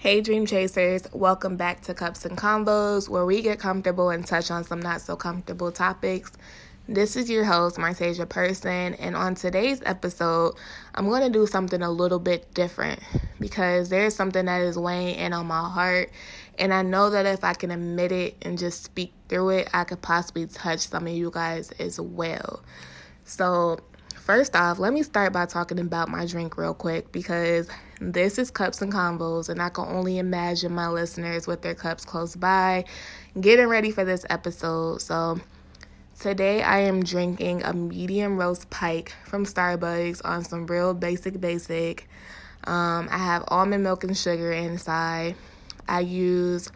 Hey, Dream Chasers, welcome back to Cups and Combos, where we get comfortable and touch on some not so comfortable topics. This is your host, Martasia Person, and on today's episode, I'm going to do something a little bit different because there's something that is weighing in on my heart, and I know that if I can admit it and just speak through it, I could possibly touch some of you guys as well. So, First off, let me start by talking about my drink real quick because this is Cups and Combos, and I can only imagine my listeners with their cups close by getting ready for this episode. So, today I am drinking a medium roast pike from Starbucks on some real basic, basic. Um, I have almond milk and sugar inside. I use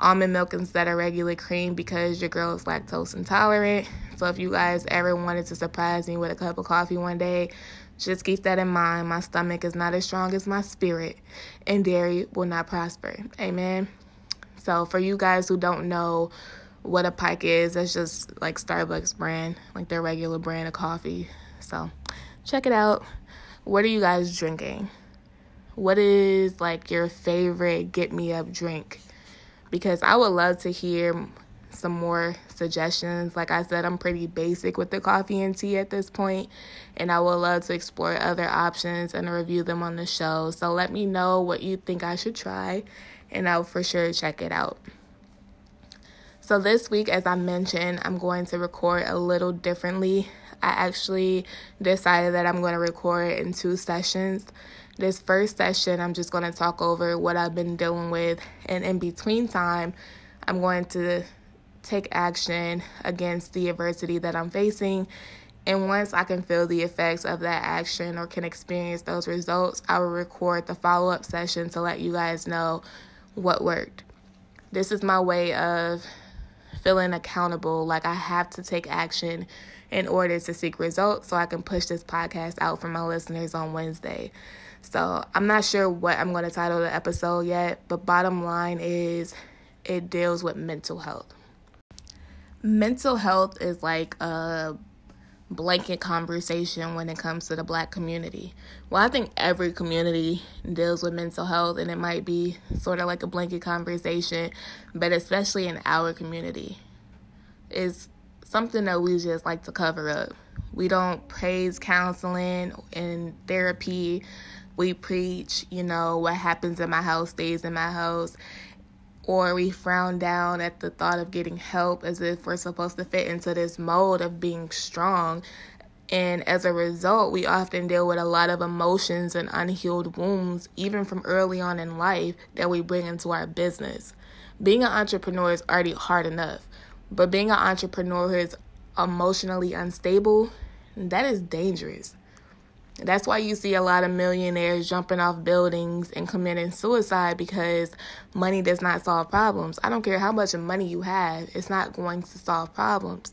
almond milk instead of regular cream because your girl is lactose intolerant. So if you guys ever wanted to surprise me with a cup of coffee one day, just keep that in mind. My stomach is not as strong as my spirit, and dairy will not prosper. Amen. So for you guys who don't know what a pike is, that's just like Starbucks brand, like their regular brand of coffee. So check it out. What are you guys drinking? What is like your favorite get me up drink? Because I would love to hear some more suggestions. Like I said, I'm pretty basic with the coffee and tea at this point, and I would love to explore other options and review them on the show. So let me know what you think I should try, and I'll for sure check it out. So, this week, as I mentioned, I'm going to record a little differently. I actually decided that I'm going to record in two sessions. This first session, I'm just going to talk over what I've been dealing with, and in between time, I'm going to take action against the adversity that I'm facing. And once I can feel the effects of that action or can experience those results, I will record the follow up session to let you guys know what worked. This is my way of feeling accountable, like I have to take action in order to seek results so I can push this podcast out for my listeners on Wednesday. So I'm not sure what I'm going to title the episode yet, but bottom line is it deals with mental health mental health is like a blanket conversation when it comes to the black community. Well, I think every community deals with mental health, and it might be sort of like a blanket conversation, but especially in our community, is something that we just like to cover up. We don't praise counseling and therapy. We preach, you know, what happens in my house stays in my house or we frown down at the thought of getting help as if we're supposed to fit into this mold of being strong. And as a result, we often deal with a lot of emotions and unhealed wounds, even from early on in life, that we bring into our business. Being an entrepreneur is already hard enough, but being an entrepreneur who is emotionally unstable, that is dangerous. That's why you see a lot of millionaires jumping off buildings and committing suicide because money does not solve problems. I don't care how much money you have, it's not going to solve problems.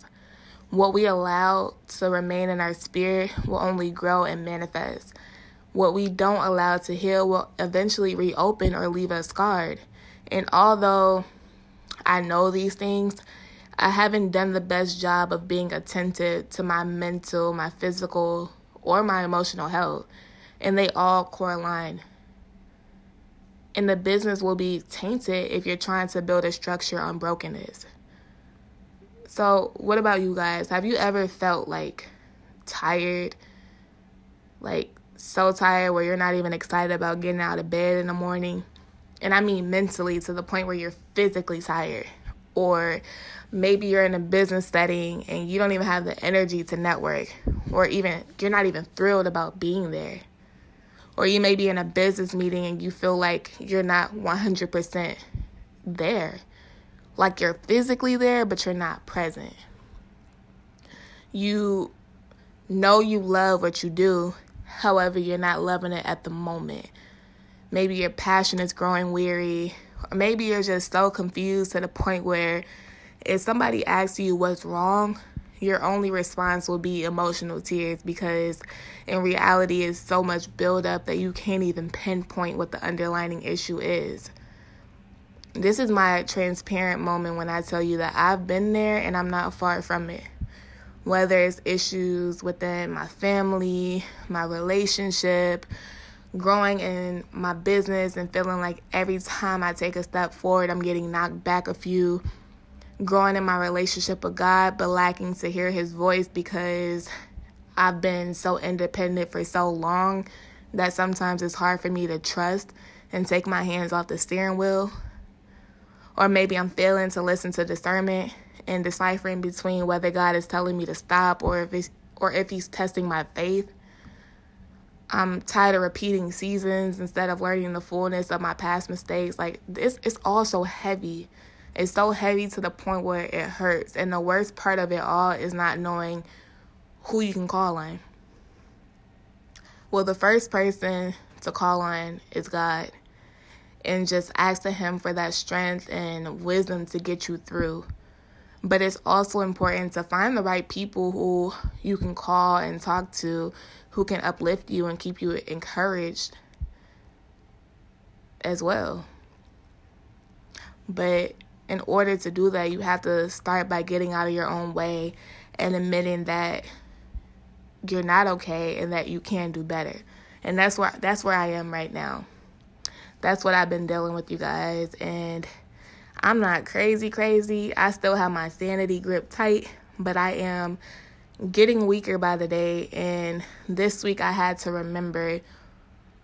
What we allow to remain in our spirit will only grow and manifest. What we don't allow to heal will eventually reopen or leave us scarred. And although I know these things, I haven't done the best job of being attentive to my mental, my physical, or my emotional health. And they all correlate. And the business will be tainted if you're trying to build a structure on brokenness. So, what about you guys? Have you ever felt like tired? Like so tired where you're not even excited about getting out of bed in the morning? And I mean mentally to the point where you're physically tired. Or maybe you're in a business setting and you don't even have the energy to network or even you're not even thrilled about being there. Or you may be in a business meeting and you feel like you're not 100% there. Like you're physically there but you're not present. You know you love what you do however you're not loving it at the moment. Maybe your passion is growing weary. Or maybe you're just so confused to the point where if somebody asks you what's wrong, your only response will be emotional tears because in reality it's so much buildup that you can't even pinpoint what the underlying issue is. This is my transparent moment when I tell you that I've been there and I'm not far from it. Whether it's issues within my family, my relationship, growing in my business and feeling like every time I take a step forward, I'm getting knocked back a few. Growing in my relationship with God, but lacking to hear His voice because I've been so independent for so long that sometimes it's hard for me to trust and take my hands off the steering wheel. Or maybe I'm failing to listen to discernment and deciphering between whether God is telling me to stop or if or if he's testing my faith. I'm tired of repeating seasons instead of learning the fullness of my past mistakes. Like this it's all so heavy. It's so heavy to the point where it hurts. And the worst part of it all is not knowing who you can call on. Well, the first person to call on is God. And just asking Him for that strength and wisdom to get you through. But it's also important to find the right people who you can call and talk to, who can uplift you and keep you encouraged as well. But in order to do that, you have to start by getting out of your own way and admitting that you're not okay and that you can do better. And that's where that's where I am right now. That's what I've been dealing with you guys and I'm not crazy crazy. I still have my sanity grip tight, but I am getting weaker by the day and this week I had to remember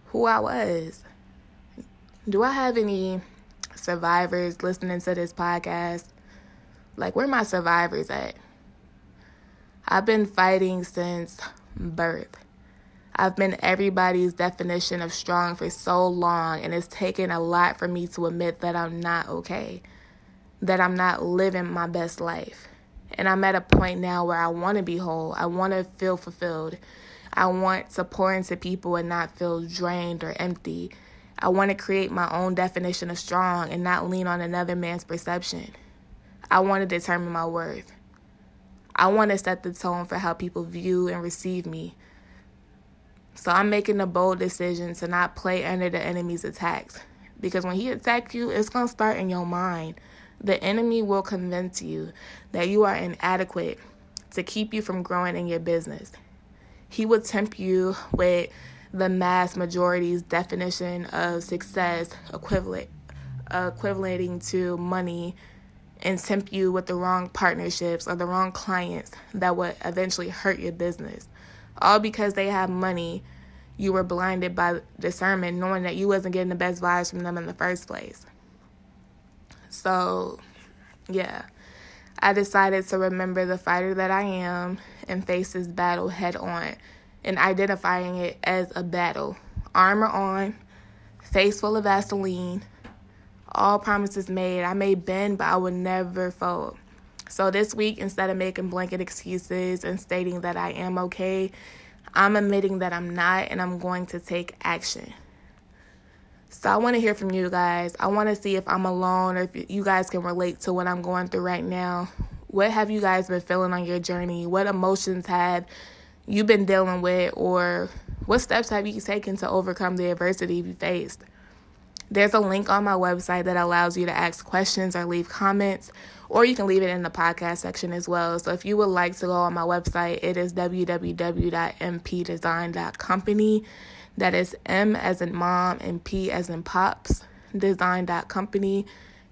who I was. Do I have any survivors listening to this podcast? Like where my survivors at? I've been fighting since birth. I've been everybody's definition of strong for so long, and it's taken a lot for me to admit that I'm not okay, that I'm not living my best life. And I'm at a point now where I want to be whole, I want to feel fulfilled. I want to pour into people and not feel drained or empty. I want to create my own definition of strong and not lean on another man's perception. I want to determine my worth. I want to set the tone for how people view and receive me. So I'm making a bold decision to not play under the enemy's attacks. Because when he attacks you, it's going to start in your mind. The enemy will convince you that you are inadequate to keep you from growing in your business. He will tempt you with the mass majority's definition of success equivalent equating to money and tempt you with the wrong partnerships or the wrong clients that would eventually hurt your business. All because they have money, you were blinded by discernment, knowing that you wasn't getting the best vibes from them in the first place. So, yeah, I decided to remember the fighter that I am and face this battle head on and identifying it as a battle. Armor on, face full of Vaseline, all promises made. I may bend, but I will never fold. So this week, instead of making blanket excuses and stating that I am okay, I'm admitting that I'm not and I'm going to take action. So I want to hear from you guys. I want to see if I'm alone or if you guys can relate to what I'm going through right now. What have you guys been feeling on your journey? What emotions have you been dealing with or what steps have you taken to overcome the adversity you faced? There's a link on my website that allows you to ask questions or leave comments, or you can leave it in the podcast section as well. So if you would like to go on my website, it is www.mpdesign.company. That is M as in mom and P as in pops, design.company.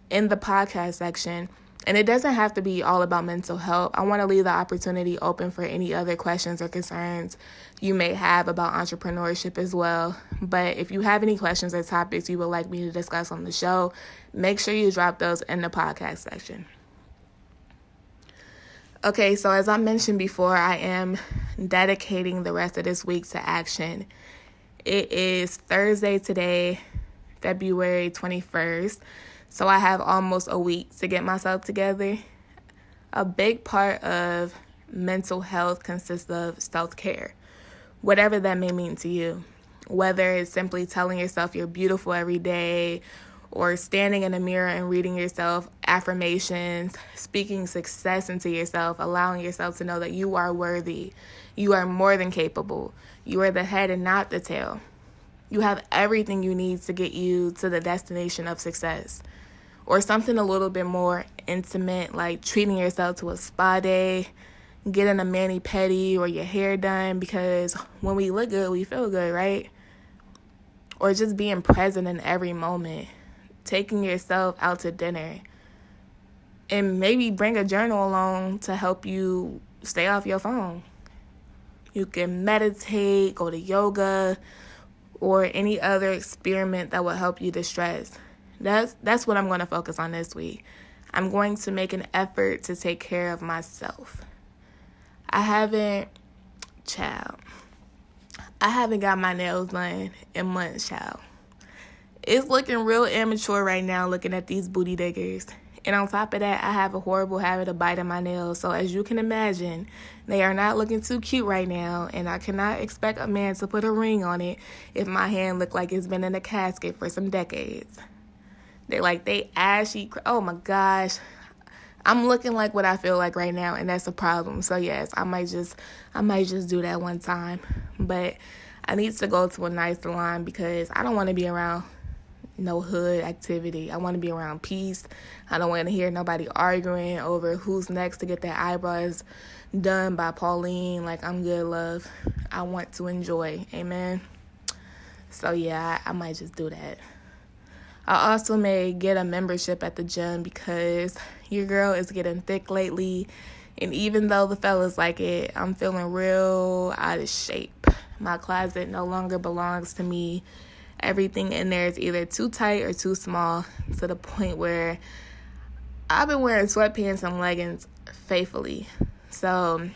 In the podcast section, and it doesn't have to be all about mental health. I want to leave the opportunity open for any other questions or concerns you may have about entrepreneurship as well. But if you have any questions or topics you would like me to discuss on the show, make sure you drop those in the podcast section. Okay, so as I mentioned before, I am dedicating the rest of this week to action. It is Thursday today, February 21st. So I have almost a week to get myself together. A big part of mental health consists of self care, whatever that may mean to you. Whether it's simply telling yourself you're beautiful every day, or standing in a mirror and reading yourself affirmations, speaking success into yourself, allowing yourself to know that you are worthy, you are more than capable, you are the head and not the tail. You have everything you need to get you to the destination of success or something a little bit more intimate, like treating yourself to a spa day, getting a mani pedi or your hair done because when we look good, we feel good, right? or just being present in every moment, taking yourself out to dinner, and maybe bring a journal along to help you stay off your phone. You can meditate, go to yoga, or any other experiment that will help you distress. That's that's what I'm going to focus on this week. I'm going to make an effort to take care of myself. I haven't child. I haven't got my nails done in months, child. It's looking real immature right now looking at these booty diggers. And on top of that, I have a horrible habit of biting my nails. So, as you can imagine, they are not looking too cute right now. And I cannot expect a man to put a ring on it if my hand look like it's been in a casket for some decades. They like, they ashy. Oh my gosh. I'm looking like what I feel like right now. And that's a problem. So, yes, I might just, I might just do that one time. But I need to go to a nice salon because I don't want to be around no hood activity. I want to be around peace. I don't want to hear nobody arguing over who's next to get their eyebrows done by Pauline. Like, I'm good, love. I want to enjoy. Amen. So, yeah, I, I might just do that. I also may get a membership at the gym because your girl is getting thick lately. And even though the fellas like it, I'm feeling real out of shape. My closet no longer belongs to me everything in there is either too tight or too small to the point where I've been wearing sweatpants and leggings faithfully. So,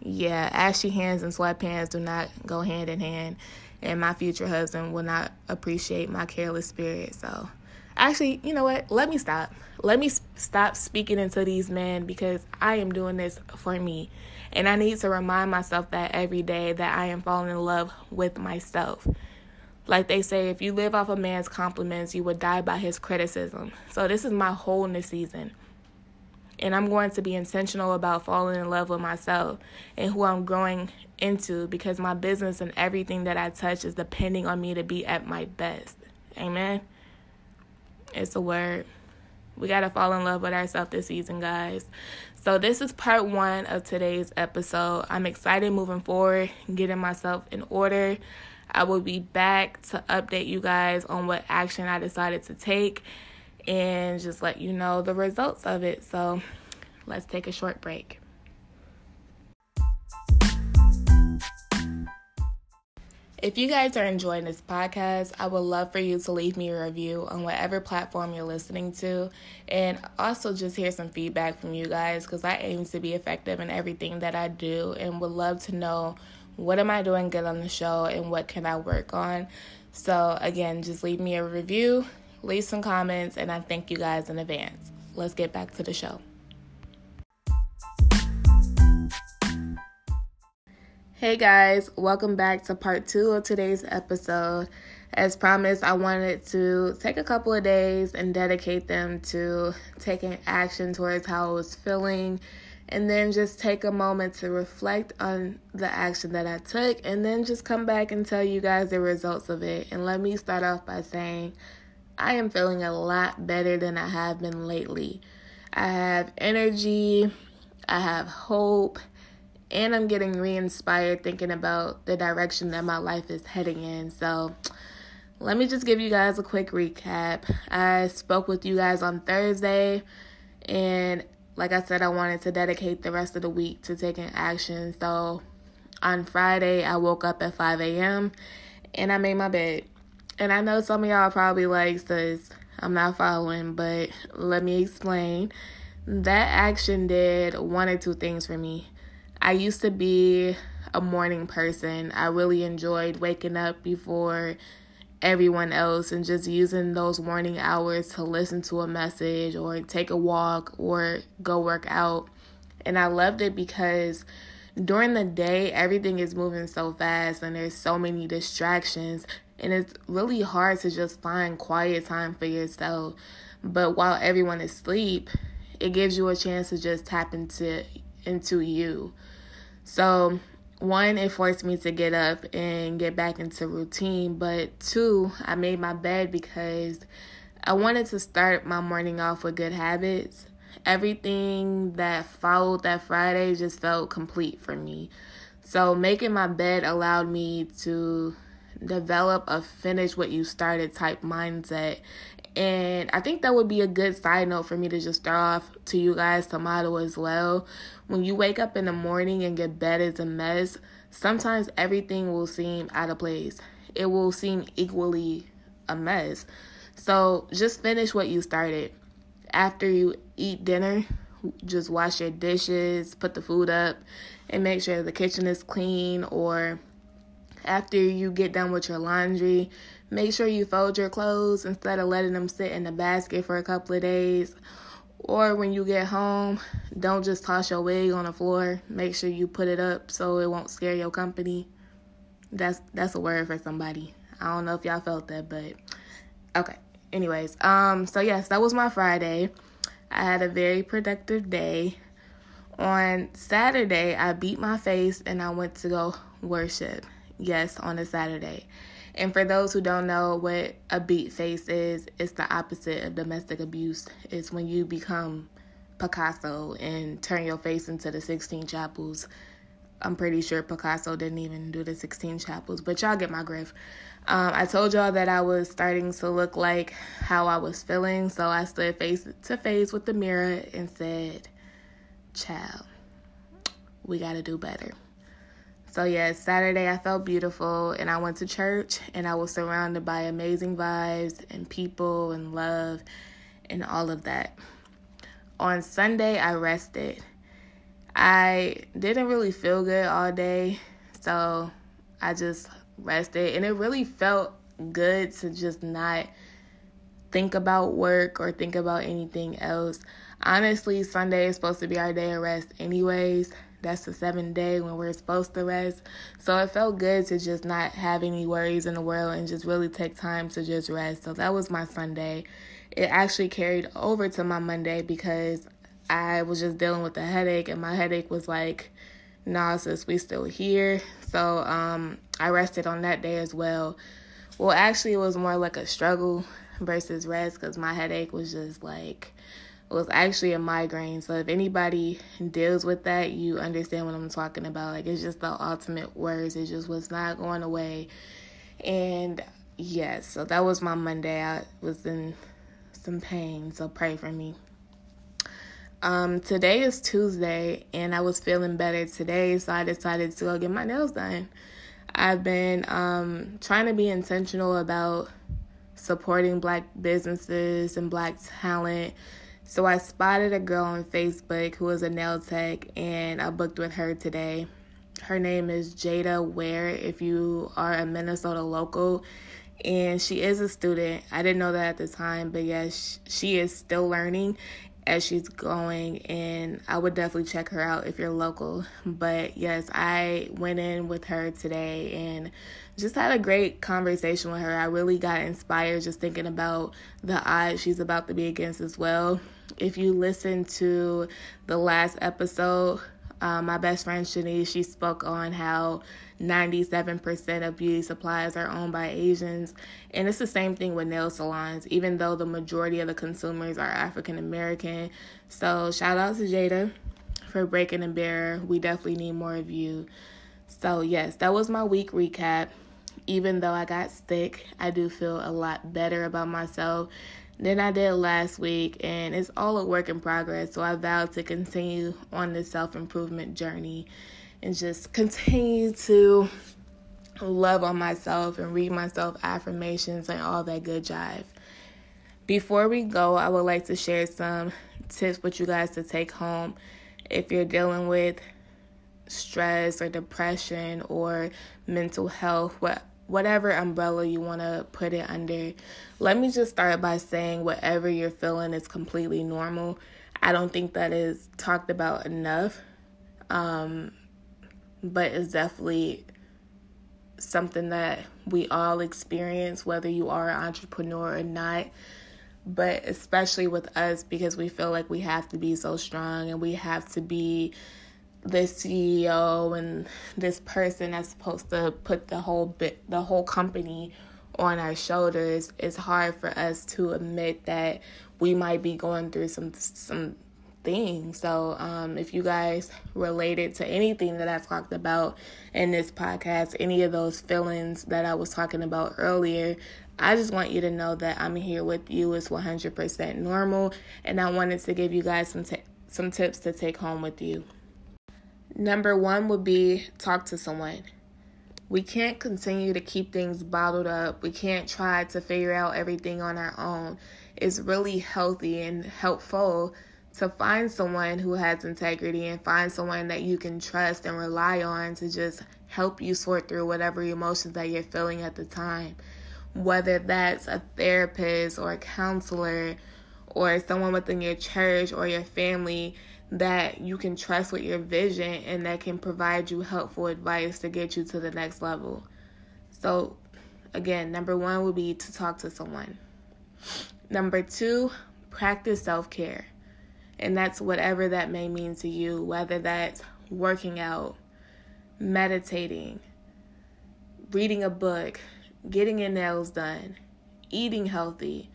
yeah, ashy hands and sweatpants do not go hand in hand, and my future husband will not appreciate my careless spirit. So, actually, you know what? Let me stop. Let me stop speaking into these men because I am doing this for me. And I need to remind myself that every day that I am falling in love with myself. Like they say, if you live off a man's compliments, you would die by his criticism. So this is my wholeness season. And I'm going to be intentional about falling in love with myself and who I'm growing into because my business and everything that I touch is depending on me to be at my best. Amen. It's a word. We got to fall in love with ourselves this season, guys. So, this is part one of today's episode. I'm excited moving forward, getting myself in order. I will be back to update you guys on what action I decided to take and just let you know the results of it. So let's take a short break. If you guys are enjoying this podcast, I would love for you to leave me a review on whatever platform you're listening to and also just hear some feedback from you guys because I aim to be effective in everything that I do and would love to know what am I doing good on the show and what can I work on. So, again, just leave me a review, leave some comments, and I thank you guys in advance. Let's get back to the show. Hey guys, welcome back to part two of today's episode. As promised, I wanted to take a couple of days and dedicate them to taking action towards how I was feeling and then just take a moment to reflect on the action that I took and then just come back and tell you guys the results of it. And let me start off by saying I am feeling a lot better than I have been lately. I have energy, I have hope, and I'm getting re inspired thinking about the direction that my life is heading in. So, let me just give you guys a quick recap. I spoke with you guys on Thursday, and like I said, I wanted to dedicate the rest of the week to taking action. So on Friday, I woke up at 5 a.m. and I made my bed. And I know some of y'all probably like, says I'm not following, but let me explain. That action did one or two things for me. I used to be a morning person. I really enjoyed waking up before everyone else and just using those morning hours to listen to a message or take a walk or go work out. And I loved it because during the day, everything is moving so fast and there's so many distractions, and it's really hard to just find quiet time for yourself. But while everyone is asleep, it gives you a chance to just tap into into you. So one, it forced me to get up and get back into routine. But two, I made my bed because I wanted to start my morning off with good habits. Everything that followed that Friday just felt complete for me. So making my bed allowed me to develop a finish what you started type mindset. And I think that would be a good side note for me to just throw off to you guys to as well. When you wake up in the morning and your bed is a mess, sometimes everything will seem out of place. It will seem equally a mess. So just finish what you started. After you eat dinner, just wash your dishes, put the food up, and make sure the kitchen is clean. Or after you get done with your laundry, make sure you fold your clothes instead of letting them sit in the basket for a couple of days. Or when you get home, don't just toss your wig on the floor. Make sure you put it up so it won't scare your company. That's that's a word for somebody. I don't know if y'all felt that, but okay. Anyways, um so yes, that was my Friday. I had a very productive day. On Saturday, I beat my face and I went to go worship. Yes, on a Saturday. And for those who don't know what a beat face is, it's the opposite of domestic abuse. It's when you become Picasso and turn your face into the Sistine Chapels. I'm pretty sure Picasso didn't even do the Sistine Chapels, but y'all get my grift. Um, I told y'all that I was starting to look like how I was feeling, so I stood face to face with the mirror and said, Child, we got to do better. So, yes, Saturday I felt beautiful and I went to church and I was surrounded by amazing vibes and people and love and all of that. On Sunday, I rested. I didn't really feel good all day, so I just rested and it really felt good to just not think about work or think about anything else. Honestly, Sunday is supposed to be our day of rest, anyways. That's the seventh day when we're supposed to rest. So it felt good to just not have any worries in the world and just really take time to just rest. So that was my Sunday. It actually carried over to my Monday because I was just dealing with a headache and my headache was like nah, sis, we still here. So um, I rested on that day as well. Well, actually, it was more like a struggle versus rest because my headache was just like, was actually a migraine. So if anybody deals with that, you understand what I'm talking about. Like, it's just the ultimate words. It just was not going away. And yes, so that was my Monday. I was in some pain, so pray for me. Um, today is Tuesday, and I was feeling better today, so I decided to go get my nails done. I've been um, trying to be intentional about supporting black businesses and black talent. So I spotted a girl on Facebook who is a nail tech, and I booked with her today. Her name is Jada Ware, if you are a Minnesota local. And she is a student. I didn't know that at the time, but yes, she is still learning as she's going and I would definitely check her out if you're local. But yes, I went in with her today and just had a great conversation with her. I really got inspired just thinking about the odds she's about to be against as well. If you listen to the last episode, um, my best friend Shanice, she spoke on how 97% of beauty supplies are owned by Asians. And it's the same thing with nail salons, even though the majority of the consumers are African American. So, shout out to Jada for breaking the barrier. We definitely need more of you. So, yes, that was my week recap. Even though I got sick, I do feel a lot better about myself than I did last week, and it's all a work in progress. So I vow to continue on this self improvement journey and just continue to love on myself and read myself affirmations and all that good jive. Before we go, I would like to share some tips with you guys to take home if you're dealing with stress or depression or mental health, what whatever umbrella you want to put it under. Let me just start by saying whatever you're feeling is completely normal. I don't think that is talked about enough, um, but it's definitely something that we all experience, whether you are an entrepreneur or not. But especially with us, because we feel like we have to be so strong and we have to be this CEO and this person that's supposed to put the whole bit the whole company on our shoulders it's hard for us to admit that we might be going through some some thing. So, um, if you guys related to anything that I talked about in this podcast, any of those feelings that I was talking about earlier, I just want you to know that I'm here with you. It's 100% normal, and I wanted to give you guys some t- some tips to take home with you. Number one would be talk to someone. We can't continue to keep things bottled up. We can't try to figure out everything on our own. It's really healthy and helpful to find someone who has integrity and find someone that you can trust and rely on to just help you sort through whatever emotions that you're feeling at the time. Whether that's a therapist or a counselor or someone within your church or your family that you can trust with your vision and that can provide you helpful advice to get you to the next level. So, again, number one would be to talk to someone. Number two, practice self care. And that's whatever that may mean to you, whether that's working out, meditating, reading a book, getting your nails done, eating healthy,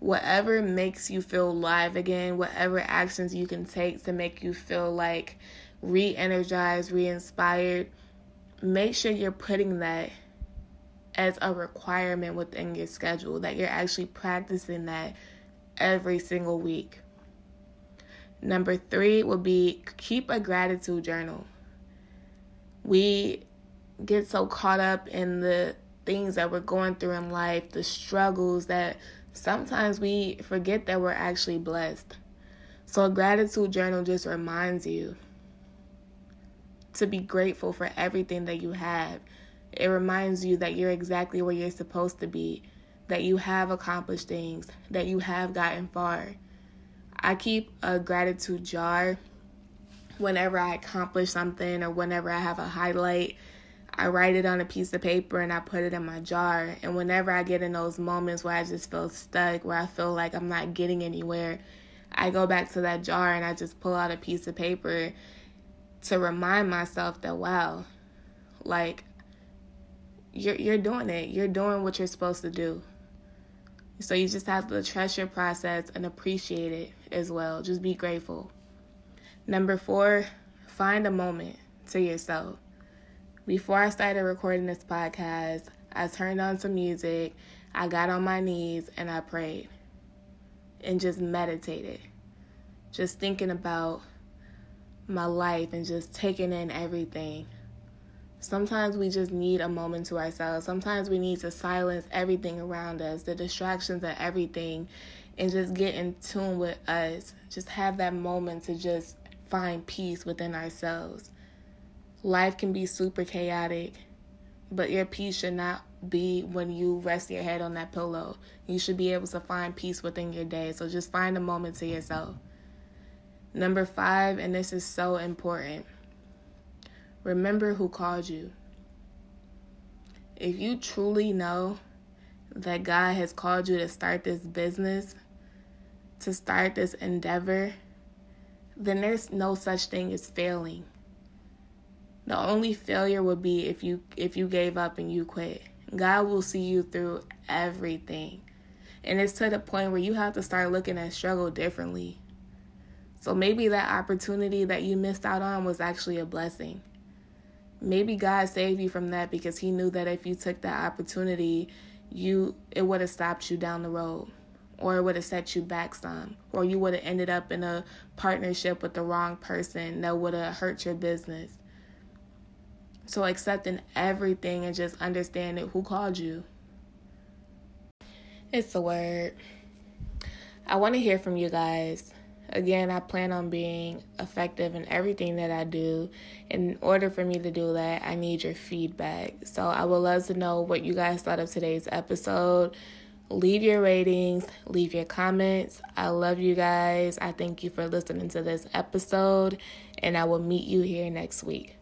whatever makes you feel live again, whatever actions you can take to make you feel like re energized, re inspired, make sure you're putting that as a requirement within your schedule, that you're actually practicing that every single week. Number three would be keep a gratitude journal. We get so caught up in the things that we're going through in life, the struggles that sometimes we forget that we're actually blessed. So, a gratitude journal just reminds you to be grateful for everything that you have. It reminds you that you're exactly where you're supposed to be, that you have accomplished things, that you have gotten far. I keep a gratitude jar whenever I accomplish something or whenever I have a highlight I write it on a piece of paper and I put it in my jar. And whenever I get in those moments where I just feel stuck, where I feel like I'm not getting anywhere, I go back to that jar and I just pull out a piece of paper to remind myself that wow, like you're you're doing it. You're doing what you're supposed to do. So you just have to trust your process and appreciate it as well. Just be grateful. Number 4, find a moment to yourself. Before I started recording this podcast, I turned on some music, I got on my knees, and I prayed and just meditated. Just thinking about my life and just taking in everything. Sometimes we just need a moment to ourselves. Sometimes we need to silence everything around us, the distractions and everything, and just get in tune with us. Just have that moment to just find peace within ourselves. Life can be super chaotic, but your peace should not be when you rest your head on that pillow. You should be able to find peace within your day. So just find a moment to yourself. Number five, and this is so important remember who called you. If you truly know that God has called you to start this business, to start this endeavor, then there's no such thing as failing. The only failure would be if you if you gave up and you quit. God will see you through everything. And it's to the point where you have to start looking at struggle differently. So maybe that opportunity that you missed out on was actually a blessing. Maybe God saved you from that because he knew that if you took that opportunity, you it would have stopped you down the road or it would have set you back some or you would have ended up in a partnership with the wrong person that would have hurt your business. So accepting everything and just understanding who called you. It's a word. I want to hear from you guys. Again, I plan on being effective in everything that I do. In order for me to do that, I need your feedback. So I would love to know what you guys thought of today's episode. Leave your ratings, leave your comments. I love you guys. I thank you for listening to this episode, and I will meet you here next week.